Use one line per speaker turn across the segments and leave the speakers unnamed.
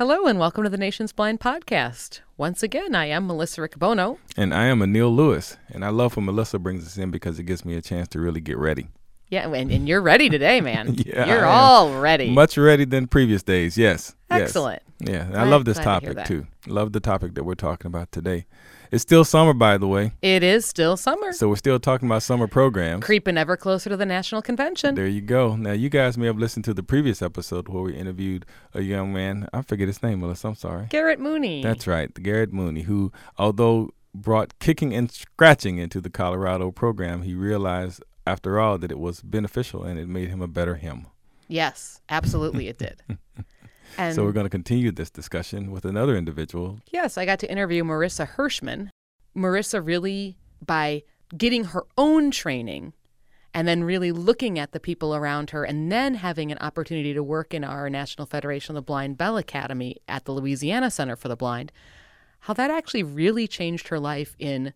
Hello, and welcome to the Nation's Blind Podcast. Once again, I am Melissa Riccobono.
And I am Anil Lewis. And I love when Melissa brings us in because it gives me a chance to really get ready.
Yeah, and, and you're ready today, man.
Yeah,
you're
I
all ready.
Much ready than previous days. Yes. yes.
Excellent.
Yeah. I
Glad-
love this topic too. Love the topic that we're talking about today. It's still summer, by the way.
It is still summer,
So we're still talking about summer programs.
creeping ever closer to the national convention.
There you go. Now, you guys may have listened to the previous episode where we interviewed a young man. I forget his name, Melissa. I'm sorry.
Garrett Mooney.
That's right, Garrett Mooney, who, although brought kicking and scratching into the Colorado program, he realized after all that it was beneficial and it made him a better him.
yes, absolutely, it did. And
so we're going to continue this discussion with another individual.
Yes, I got to interview Marissa Hirschman. Marissa really, by getting her own training and then really looking at the people around her and then having an opportunity to work in our National Federation of the Blind Bell Academy at the Louisiana Center for the Blind, how that actually really changed her life in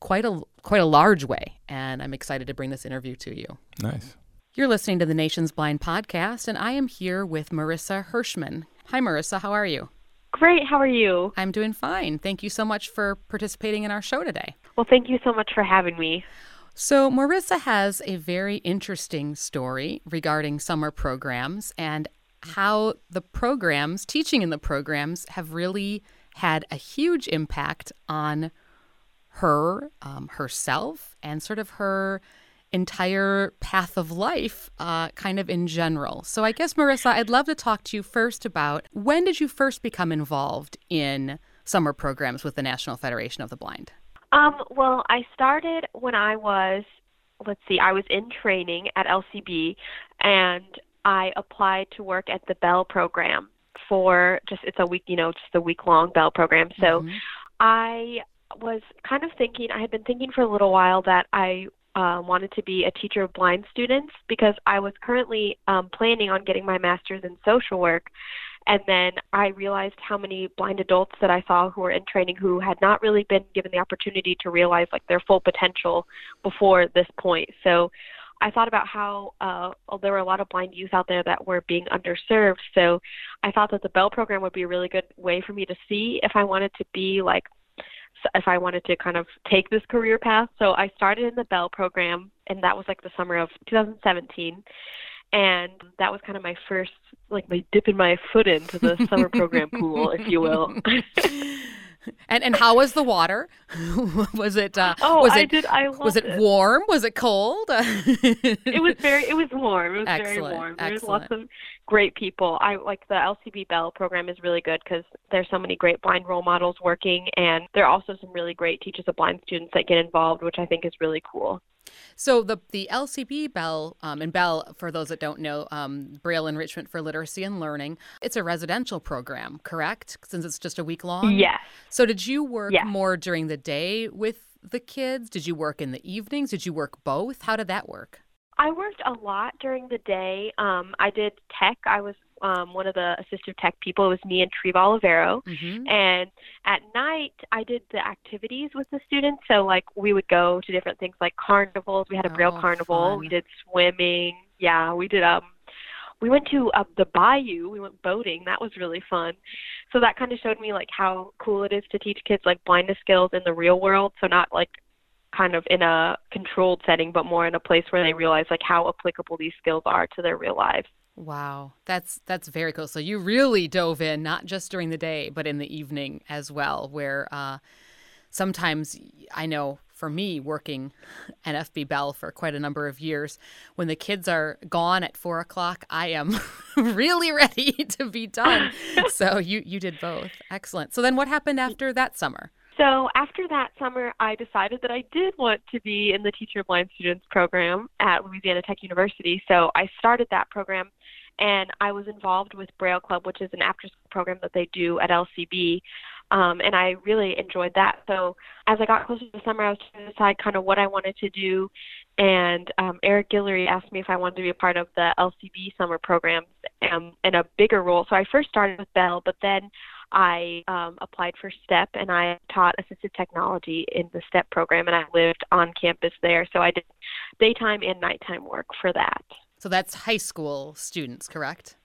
quite a quite a large way. And I'm excited to bring this interview to you.
Nice.
You're listening to the Nation's Blind Podcast, and I am here with Marissa Hirschman. Hi, Marissa. How are you?
Great. How are you?
I'm doing fine. Thank you so much for participating in our show today.
Well, thank you so much for having me.
So, Marissa has a very interesting story regarding summer programs and how the programs, teaching in the programs, have really had a huge impact on her, um, herself, and sort of her entire path of life, uh, kind of in general. So, I guess, Marissa, I'd love to talk to you first about when did you first become involved in summer programs with the National Federation of the Blind?
Um, well, I started when I was, let's see, I was in training at LCB, and I applied to work at the Bell program for just it's a week, you know, just a week long Bell program. So
Mhm.
I was kind of thinking, I had been thinking for a little while that I uh, wanted to be a teacher of blind students because I was currently um, planning on getting my master's in social work. And then I realized how many blind adults that I saw who were in training who had not really been given the opportunity to realize like their full potential before this point. So I thought about how uh, there were a lot of blind youth out there that were being underserved. So I thought that the Bell program would be a really good way for me to see if I wanted to be like if I wanted to kind of take this career path. So I started in the Bell program, and that was like the summer of 2017. And that was kind of my first, like my dipping my foot into the summer program pool, if you will.
and and how was the water? was it uh,
oh,
was
I
it
did. I
was it warm? Was it cold?
it was very it was warm. It was very
Excellent,
warm. There's lots of great people. I like the LCB Bell program is really good because there's so many great blind role models working, and there are also some really great teachers of blind students that get involved, which I think is really cool.
So the the LCB Bell um, and Bell, for those that don't know, um, Braille Enrichment for Literacy and Learning, it's a residential program, correct? Since it's just a week long.
Yes.
So did you work
Yes.
more during the day with the kids? Did you work in the evenings? Did you work both? How did that work?
I worked a lot during the day. Um, I did tech. I was um, one of the assistive tech people. It was me and Treva Olivero.
Mm-hmm.
And at night, I did the activities with the students. So, like, we would go to different things like carnivals. We had a Braille
Oh,
carnival. We did swimming. Yeah, we did. Um, we went to uh, the bayou. We went boating. That was really fun. So that kind of showed me like how cool it is to teach kids like blindness skills in the real world. So not like kind of in a controlled setting, but more in a place where they realize like how applicable these skills are to their real lives.
Wow, that's that's very cool. So you really dove in, not just during the day, but in the evening as well. Where uh, sometimes I know for me working at FB Bell for quite a number of years, when the kids are gone at four o'clock, I am really ready to be done. so you you did both. Excellent. So then, what happened after that summer?
So after that summer, I decided that I did want to be in the Teacher of Blind Students program at Louisiana Tech University. So I started that program, and I was involved with Braille Club, which is an after-school program that they do at LCB. Um, and I really enjoyed that. So as I got closer to the summer, I was trying to decide kind of what I wanted to do. And um, Eric Guillory asked me if I wanted to be a part of the LCB summer programs um, in a bigger role. So I first started with Bell, but then I um, applied for STEP and I taught assistive technology in the STEP program, and I lived on campus there. So I did daytime and nighttime work for that.
So that's high school students, correct?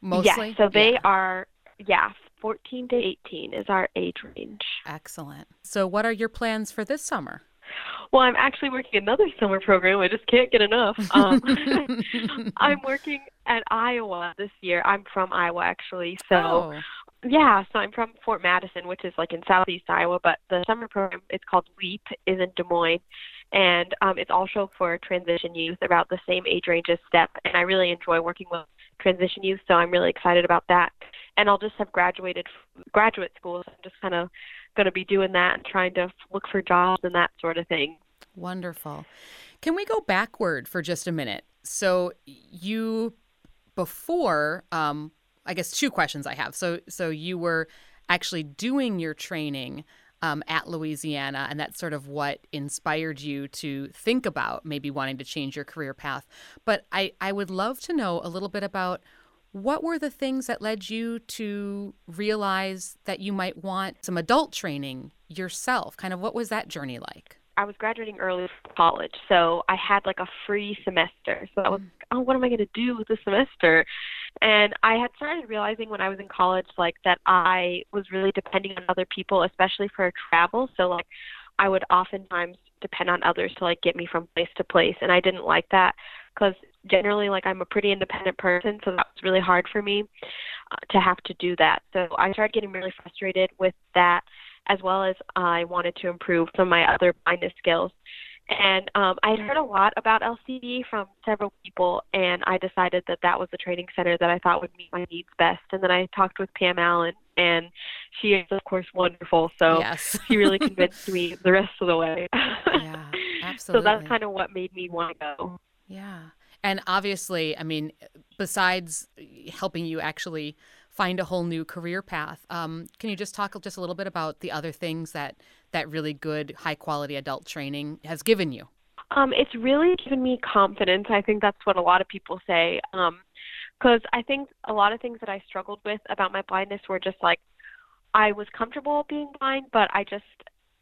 Mostly.
Yes. So they
Yeah.
are, yeah, 14 to 18 is our age range.
Excellent. So, what are your plans for this summer?
Well, I'm actually working another summer program. I just can't get enough. Um, I'm working at Iowa this year. I'm from Iowa, actually. So,
oh.
yeah, so I'm from Fort Madison, which is like in southeast Iowa. But the summer program, it's called LEAP, is in Des Moines. And um, it's also for transition youth, about the same age range as STEP. And I really enjoy working with transition youth, so I'm really excited about that. And I'll just have graduated graduate school, so I'm just kind of going to be doing that and trying to look for jobs and that sort of thing.
Wonderful. Can we go backward for just a minute? So you before um I guess two questions I have. So so you were actually doing your training um, at Louisiana, and that's sort of what inspired you to think about maybe wanting to change your career path. But I, I would love to know a little bit about what were the things that led you to realize that you might want some adult training yourself? Kind of what was that journey like?
I was graduating early from college, so I had like a free semester. So I was, like, oh, what am I going to do with the semester? And I had started realizing when I was in college, like that I was really depending on other people, especially for travel. So like, I would oftentimes depend on others to like get me from place to place, and I didn't like that because generally like I'm a pretty independent person, so that was really hard for me uh, to have to do that. So I started getting really frustrated with that as well as I wanted to improve some of my other blindness skills. And um, I had heard a lot about LCB from several people, and I decided that that was the training center that I thought would meet my needs best. And then I talked with Pam Allen, and she is, of course, wonderful. So
yes.
she really convinced me the rest of the way.
yeah, absolutely.
So that's kind of what made me want to go.
Yeah. And obviously, I mean, besides helping you actually find a whole new career path. Um, can you just talk just a little bit about the other things that that really good, high quality adult training has given you?
Um, it's really given me confidence. I think that's what a lot of people say. Because um, I think a lot of things that I struggled with about my blindness were just like I was comfortable being blind, but I just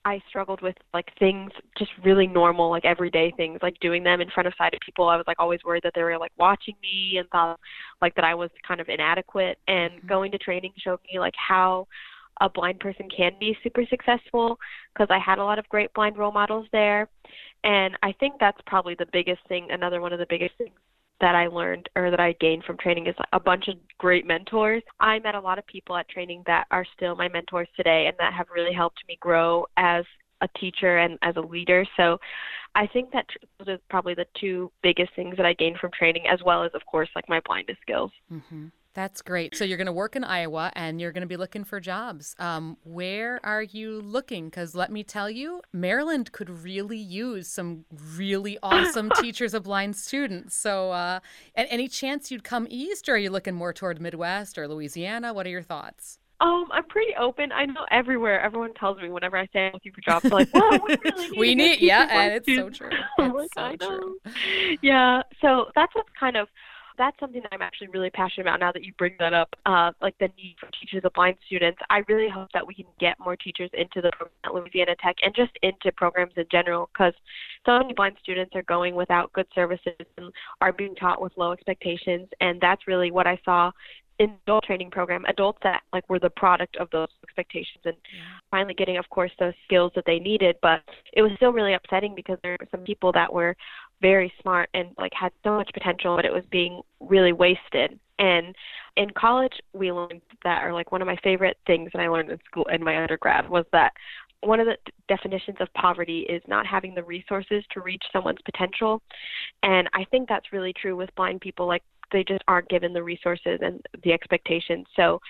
I struggled with like things just really normal, like everyday things, like doing them in front of sighted people. I was like always worried that they were like watching me and thought like that I was kind of inadequate. And mm-hmm. going to training showed me like how a blind person can be super successful because I had a lot of great blind role models there. And I think that's probably the biggest thing, another one of the biggest things that I learned or that I gained from training is a bunch of great mentors. I met a lot of people at training that are still my mentors today and that have really helped me grow as a teacher and as a leader. So I think that those are probably the two biggest things that I gained from training, as well as, of course, like my blindness skills.
Mm-hmm. That's great. So you're going to work in Iowa and you're going to be looking for jobs. Um, where are you looking? Because let me tell you, Maryland could really use some really awesome teachers of blind students. So, uh, any chance you'd come east, or are you looking more toward Midwest or Louisiana? What are your thoughts?
Um, I'm pretty open. I know everywhere. Everyone tells me whenever I say I'm looking for jobs, like, "Well, we really need."
we need, yeah, and it's so true. It's
like,
so true.
Yeah, so that's what's kind of that's something that I'm actually really passionate about now that you bring that up, uh, like the need for teachers of blind students. I really hope that we can get more teachers into the program at Louisiana Tech and just into programs in general because so many blind students are going without good services and are being taught with low expectations. And that's really what I saw in the adult training program, adults that like were the product of those expectations and finally getting of course those skills that they needed. But it was still really upsetting because there were some people that were very smart and like had so much potential but it was being really wasted. And in college we learned that or like one of my favorite things that i learned in school in my undergrad was that one of the definitions of poverty is not having the resources to reach someone's potential. And i think that's really true with blind people like they just aren't given the resources and the expectations. So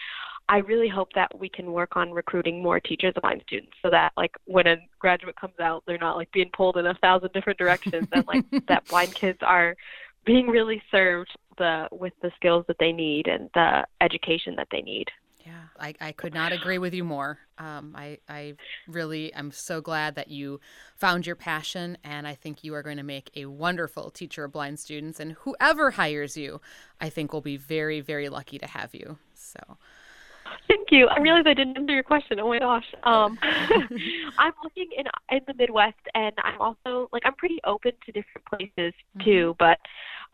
I really hope that we can work on recruiting more teachers of blind students so that like when a graduate comes out, they're not like being pulled in a thousand different directions and like that blind kids are being really served the with the skills that they need and the education that they need.
Yeah, I, I could not agree with you more. Um, I, I really am so glad that you found your passion, and I think you are going to make a wonderful teacher of blind students. And whoever hires you, I think will be very, very lucky to have you. So,
Thank you. I realized I didn't answer your question. Oh my gosh. Um, I'm looking in in the Midwest, and I'm also like I'm pretty open to different places too. But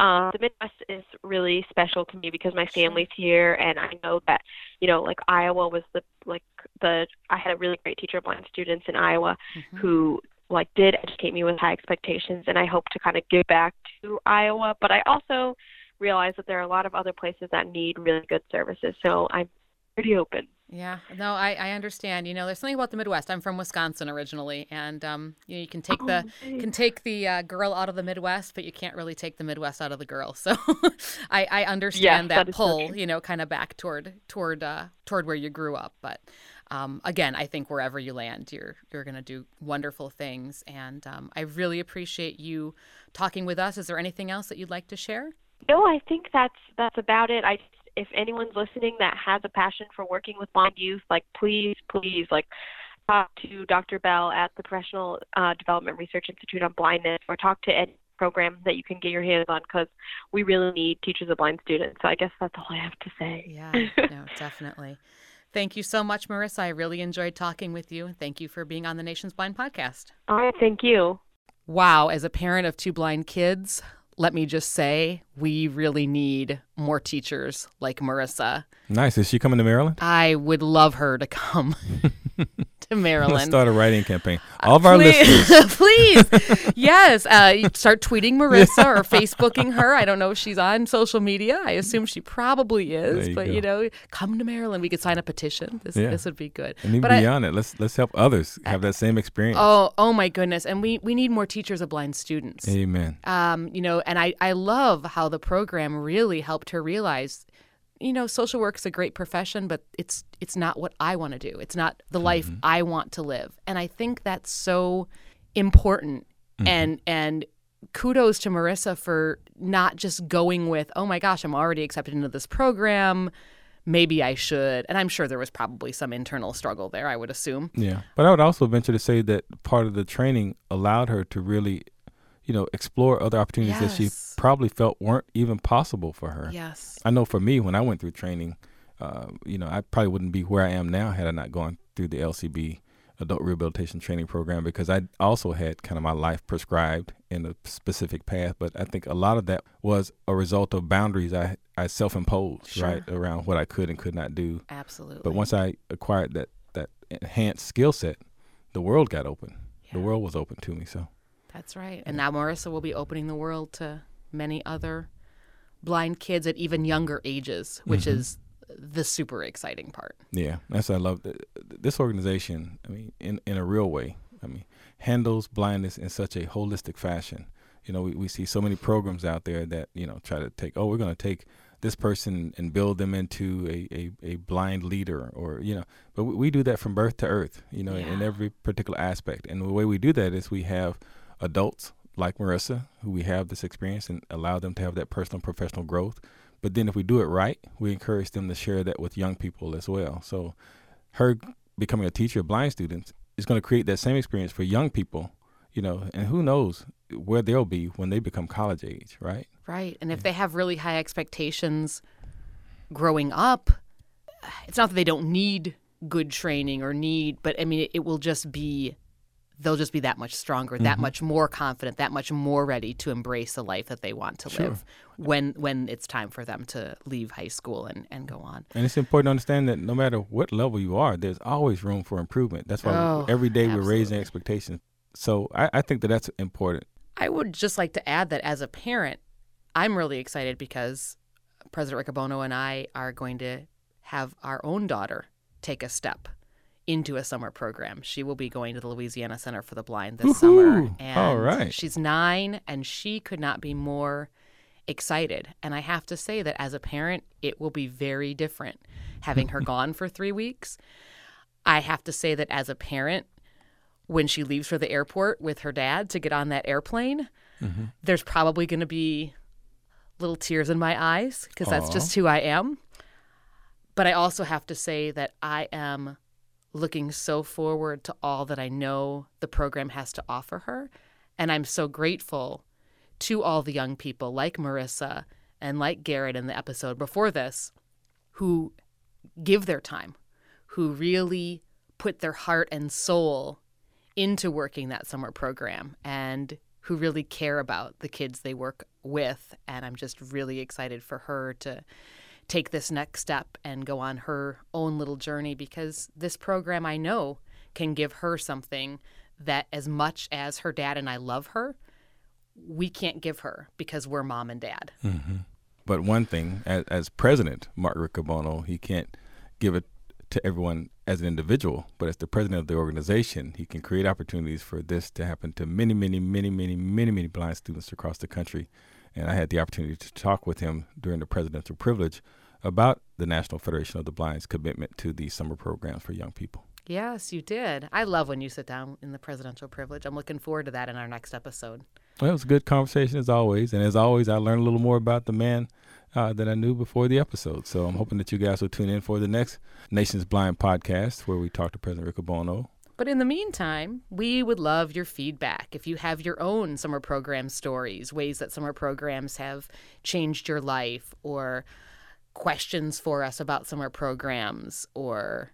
um, the Midwest is really special to me because my family's here, and I know that you know like Iowa was the like the I had a really great teacher of blind students in Iowa
Mhm.
who like did educate me with high expectations, and I hope to kind of give back to Iowa. But I also realize that there are a lot of other places that need really good services, so I'm pretty open.
Yeah, no, I, I understand. You know, there's something about the Midwest. I'm from Wisconsin originally, and um, you, know, you can take the
Oh,
can take the uh, girl out of the Midwest, but you can't really take the Midwest out of the girl. So I, I understand
that
that,
so
pull. You know, kind of back toward toward uh, toward where you grew up. But um, again, I think wherever you land, you're you're going to do wonderful things. And um, I really appreciate you talking with us. Is there anything else that you'd like to share?
No, I think that's that's about it. I if anyone's listening that has a passion for working with blind youth, like please, please, like talk to Dr. Bell at the Professional uh, Development Research Institute on Blindness, or talk to any program that you can get your hands on, because we really need teachers of blind students. So I guess that's all I have to say.
Yeah, no, definitely. Thank you so much, Marissa. I really enjoyed talking with you. and Thank you for being on the Nation's Blind podcast.
all right, thank you.
Wow, as a parent of two blind kids, let me just say we really need more teachers like Marissa.
Nice. Is she coming to Maryland?
I would love her to come to Maryland.
Let's start a writing campaign. All of our
please,
listeners.
please, yes. Uh, start tweeting Marissa or Facebooking her. I don't know if she's on social media. I assume she probably is,
you
but
go.
you know, come to Maryland. We could sign a petition. This
Yeah.
this would be good.
And even
But I-
beyond it, let's let's help others have that same experience.
Oh, oh my goodness! And we we need more teachers of blind students.
Amen.
Um, you know, and I I love how the program really helped her realize, you know, social work's a great profession, but it's it's not what I want to do. It's not the life mm-hmm. I want to live. And I think that's so important. Mm-hmm. And and kudos to Marissa for not just going with, oh my gosh, I'm already accepted into this program. Maybe I should. And I'm sure there was probably some internal struggle there, I would assume.
Yeah. But I would also venture to say that part of the training allowed her to really, you know, explore other opportunities that she probably felt weren't even possible for her.
Yes.
I know for me, when I went through training, uh, you know, I probably wouldn't be where I am now had I not gone through the LCB adult rehabilitation training program because I also had kind of my life prescribed in a specific path. But I think a lot of that was a result of boundaries I I self imposed
Sure.
right around what I could and could not do.
Absolutely.
But once I acquired that that enhanced skill set, the world got open. The world was open to me. So
That's right. And now Marissa will be opening the world to many other blind kids at even younger ages, which
Mhm.
is the super exciting part.
Yeah, that's what I love. This organization, I mean, in, in a real way, I mean, handles blindness in such a holistic fashion. You know, we, we see so many programs out there that, you know, try to take, oh, we're going to take this person and build them into a, a, a blind leader or, you know, but we, we do that from birth to earth, you know, in
Yeah.
every particular aspect. And the way we do that is we have adults like Marissa who we have this experience and allow them to have that personal and professional growth. But then if we do it right, we encourage them to share that with young people as well. So her becoming a teacher of blind students is going to create that same experience for young people, you know, and who knows where they'll be when they become college age, right?
Right. And if they have really high expectations growing up, it's not that they don't need good training or need, but I mean, it, it will just be, they'll just be that much stronger, that mm-hmm. much more confident, that much more ready to embrace the life that they want to
Sure.
live when when it's time for them to leave high school and, and go on.
And it's important to understand that no matter what level you are, there's always room for improvement. That's why
Oh,
every day we're raising expectations. So I, I think that that's important.
I would just like to add that as a parent, I'm really excited because President Riccobono and I are going to have our own daughter take a step into a summer program. She will be going to the Louisiana Center for the Blind this summer.
Woohoo!
And
All right.
she's nine and she could not be more excited. And I have to say that as a parent, it will be very different having her gone for three weeks. I have to say that as a parent, when she leaves for the airport with her dad to get on that airplane, there's probably going to be little tears in my eyes because that's just who I am. But I also have to say that I am looking so forward to all that I know the program has to offer her. And I'm so grateful to all the young people like Marissa and like Garrett in the episode before this who give their time, who really put their heart and soul into working that summer program and who really care about the kids they work with. And I'm just really excited for her to take this next step and go on her own little journey because this program I know can give her something that, as much as her dad and I love her, we can't give her because we're mom and dad.
Mm-hmm. But one thing, as, as president, Mark Riccobono, he can't give it to everyone as an individual, but as the president of the organization, he can create opportunities for this to happen to many, many, many, many, many, many blind students across the country. And I had the opportunity to talk with him during the presidential privilege about the National Federation of the Blind's commitment to these summer programs for young people.
Yes, you did. I love when you sit down in the presidential privilege. I'm looking forward to that in our next episode.
Well, it was a good conversation as always. And as always, I learned a little more about the man uh, that I knew before the episode. So I'm hoping that you guys will tune in for the next Nations Blind podcast where we talk to President Riccobono.
But in the meantime, we would love your feedback. If you have your own summer program stories, ways that summer programs have changed your life, or questions for us about summer programs, or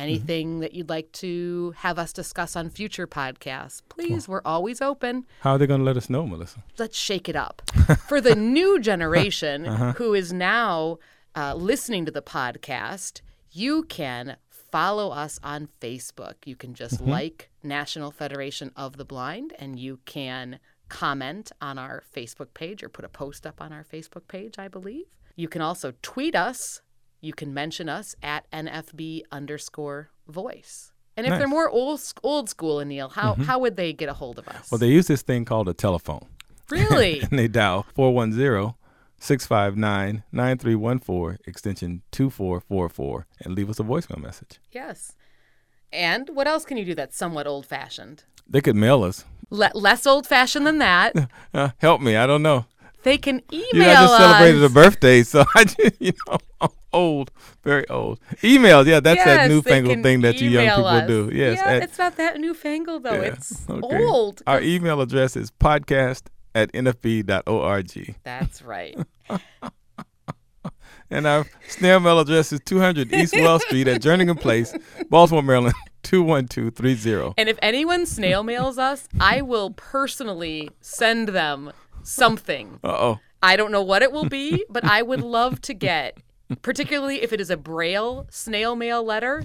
anything mm-hmm. that you'd like to have us discuss on future podcasts, please, we're always open.
How are they going to let us know, Melissa?
Let's shake it up. For the new generation uh-huh. who is now uh, listening to the podcast, you can follow us on Facebook. You can just mm-hmm. like National Federation of the Blind and you can comment on our Facebook page or put a post up on our Facebook page, I believe. You can also tweet us you can mention us at NFB underscore voice. And if nice. they're more old old school, Neil, how mm-hmm. how would they get a hold of us?
Well, they use this thing called a telephone.
Really?
and they dial 410 659 9314 extension 2444 and leave us a voicemail message.
Yes. And what else can you do that's somewhat old fashioned?
They could mail us.
Le- less old fashioned than that.
Uh, help me. I don't know.
They can email
you know, I just
us.
celebrated a birthday, so I just, you know, I'm old, very old. Emails, yeah, that's
yes,
that newfangled thing that you young people
us.
do. Yes,
yeah, at, it's not that newfangled though. Yeah, it's okay. old.
Our email address is podcast at nfb.org.
That's right.
and our snail mail address is 200 East Wells Street at Jernigan Place, Baltimore, Maryland. 21230.
And if anyone snail mails us, I will personally send them something.
Uh oh.
I don't know what it will be, but I would love to get, particularly if it is a braille snail mail letter.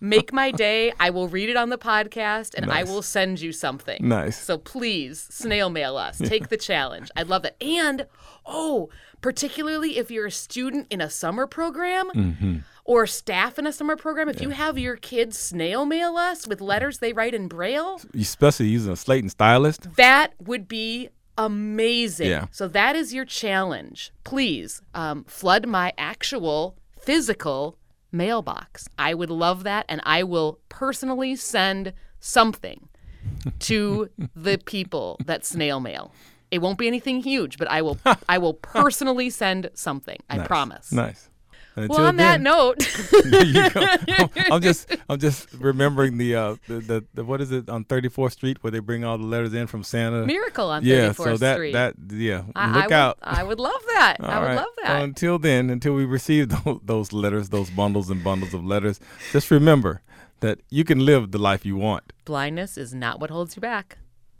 Make my day. I will read it on the podcast and nice. I will send you something.
Nice.
So please snail mail us. Yeah. Take the challenge. I'd love it. And, oh, particularly if you're a student in a summer program. Mm-hmm or staff in a summer program, if yeah. you have your kids snail mail us with letters they write in Braille,
especially using a slate and stylus,
that would be amazing. Yeah. So that is your challenge. Please um, flood my actual physical mailbox. I would love that, and I will personally send something to the people that snail mail. It won't be anything huge, but I will I will personally send something. I
nice.
promise.
Nice
well, on then, that note,
I'm just I'm just remembering the, uh, the, the the what is it on 34th Street where they bring all the letters in from Santa.
Miracle on 34th
yeah, so that,
Street.
that yeah,
I,
look
I
out.
Would, I would love that. I would
right.
love that.
Well, until then, until we receive those, those letters, those bundles and bundles of letters, just remember that you can live the life you want.
Blindness is not what holds you back.